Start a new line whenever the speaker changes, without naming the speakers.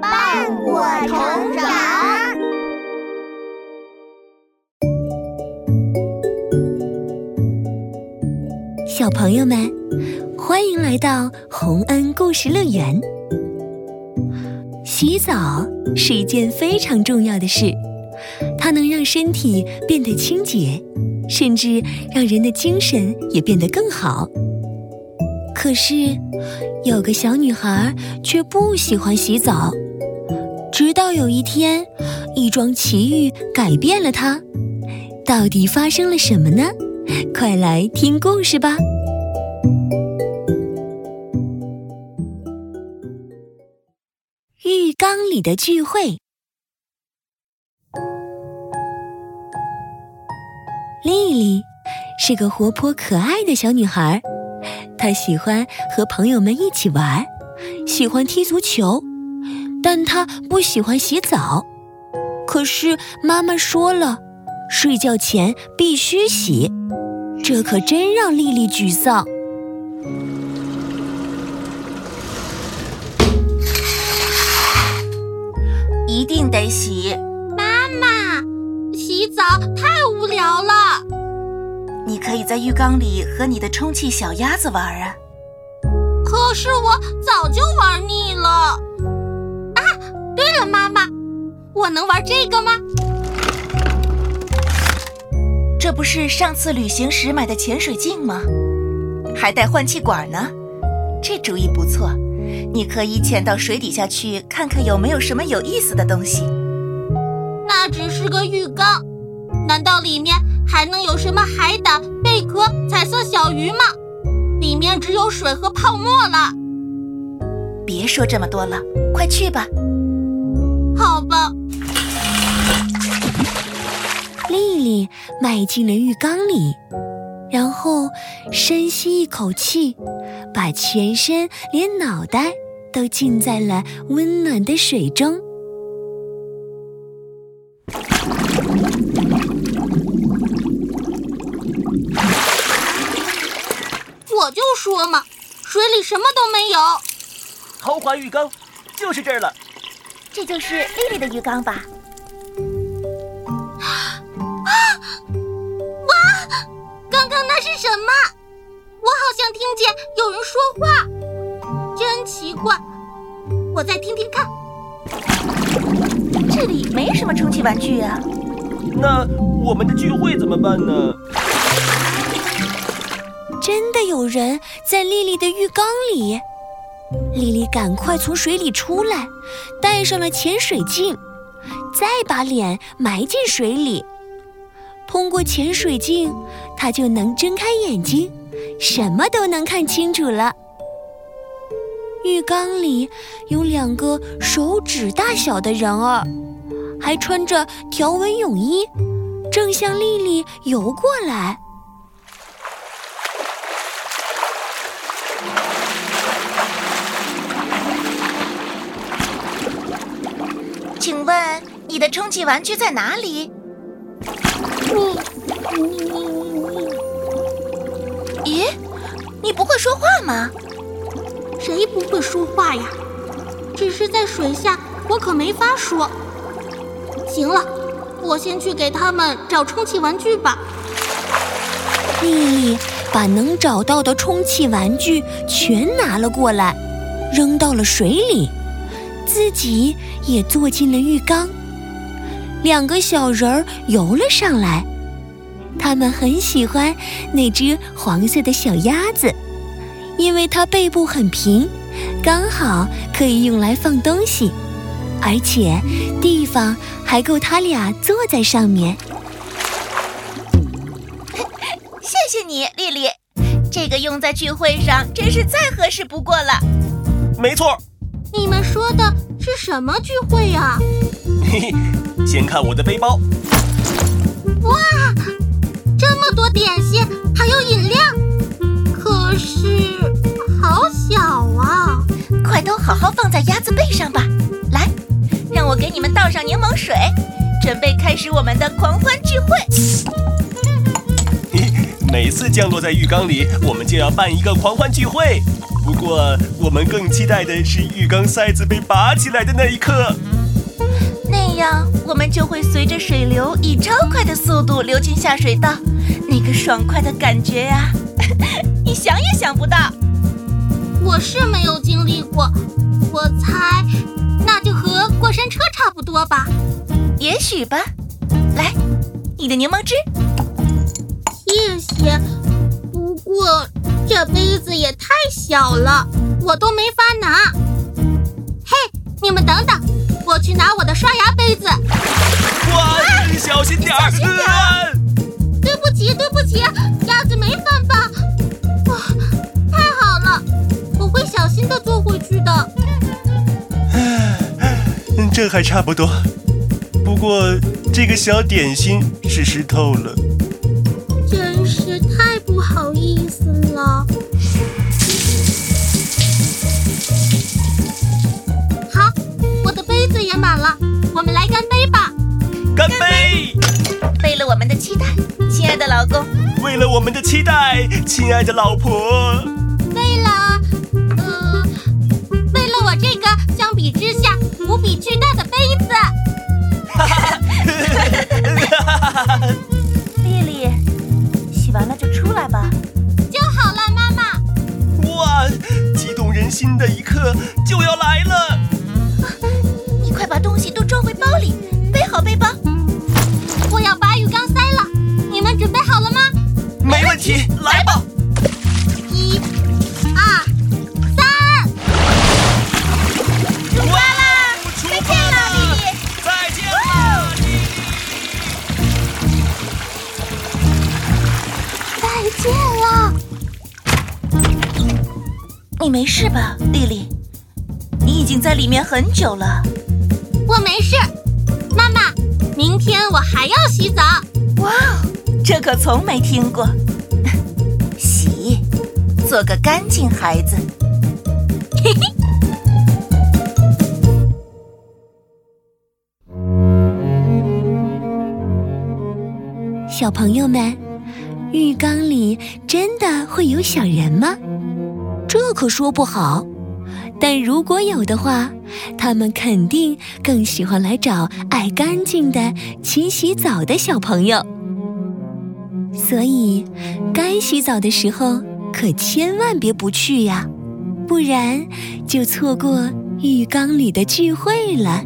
伴我成长。
小朋友们，欢迎来到洪恩故事乐园。洗澡是一件非常重要的事，它能让身体变得清洁，甚至让人的精神也变得更好。可是，有个小女孩却不喜欢洗澡。直到有一天，一桩奇遇改变了她。到底发生了什么呢？快来听故事吧！浴缸里的聚会。丽丽是个活泼可爱的小女孩，她喜欢和朋友们一起玩，喜欢踢足球，但他不喜欢洗澡。可是妈妈说了，睡觉前必须洗，这可真让丽丽沮丧。
一定得洗，
妈妈，洗澡太无聊了。
你可以在浴缸里和你的充气小鸭子玩啊。
可是我早就玩腻了。啊，对了，妈妈，我能玩这个吗？
这不是上次旅行时买的潜水镜吗？还带换气管呢，这主意不错。你可以潜到水底下去，看看有没有什么有意思的东西。
那只是个浴缸，难道里面还能有什么海胆、贝壳、彩色小鱼吗？里面只有水和泡沫了。
别说这么多了，快去吧。
好吧。
丽丽迈进了浴缸里。然后深吸一口气，把全身连脑袋都浸在了温暖的水中。
就说嘛，水里什么都没有。
豪华浴缸就是这儿了。
这就是丽丽的浴缸吧？啊！哇！
刚刚那是什么？我好像听见有人说话，真奇怪。我再听听看。
这里没什么充气玩具啊。
那我们的聚会怎么办呢？
真的有人在丽丽的浴缸里。丽丽赶快从水里出来，戴上了潜水镜，再把脸埋进水里。通过潜水镜，他就能睁开眼睛，什么都能看清楚了。浴缸里有两个手指大小的人儿，还穿着条纹泳衣，正向丽丽游过来。
你的充气玩具在哪里？咦，你不会说话吗？
谁不会说话呀？只是在水下，我可没法说。行了，我先去给他们找充气玩具吧。
丽丽把能找到的充气玩具全拿了过来，扔到了水里，自己也坐进了浴缸。两个小人儿游了上来，他们很喜欢那只黄色的小鸭子，因为它背部很平，刚好可以用来放东西，而且地方还够他俩坐在上面。
谢谢你，丽丽，这个用在聚会上真是再合适不过了。
没错。
你们说的是什么聚会呀？
嘿嘿。先看我的背包，
哇，这么多点心，还有饮料，可是好小啊！
快都好好放在鸭子背上吧。来，让我给你们倒上柠檬水，准备开始我们的狂欢聚会。
每次降落在浴缸里，我们就要办一个狂欢聚会。不过我们更期待的是浴缸塞子被拔起来的那一刻。
那样，我们就会随着水流以超快的速度流进下水道，那个爽快的感觉呀，你想也想不到。
我是没有经历过，我猜那就和过山车差不多吧。
也许吧。来，你的柠檬汁。
谢谢。不过这杯子也太小了，我都没法拿。嘿，你们等等，我去拿我的刷牙杯子。
哇，小心点儿！
小心点儿！
对不起，对不起，鸭子没犯法。哇，太好了，我会小心的坐回去的。
这还差不多。不过这个小点心是湿透了，
真是太不好意思了。
期待，亲爱的老公；
为了我们的期待，亲爱的老婆；
为了，呃，为了我这个相比之下无比巨大的杯子。
哈哈
哈哈哈哈！丽丽，洗完了就出来吧。
就好了，妈妈。
哇，激动人心的一刻就要来了！
啊你快把东西都装回包里，背好背包。
问题，来吧。
一、二、三。
出发啦！再见了，丽丽。
再见了，丽丽。
再见了。
你没事吧，丽丽？你已经在里面很久了。
我没事，妈妈。明天我还要洗澡。
哇哦，这可从没听过。洗，做个干净孩子。嘿嘿。
小朋友们，浴缸里真的会有小人吗？这可说不好。但如果有的话，他们肯定更喜欢来找爱干净的、勤洗澡的小朋友。所以，该洗澡的时候可千万别不去呀，不然就错过浴缸里的聚会了。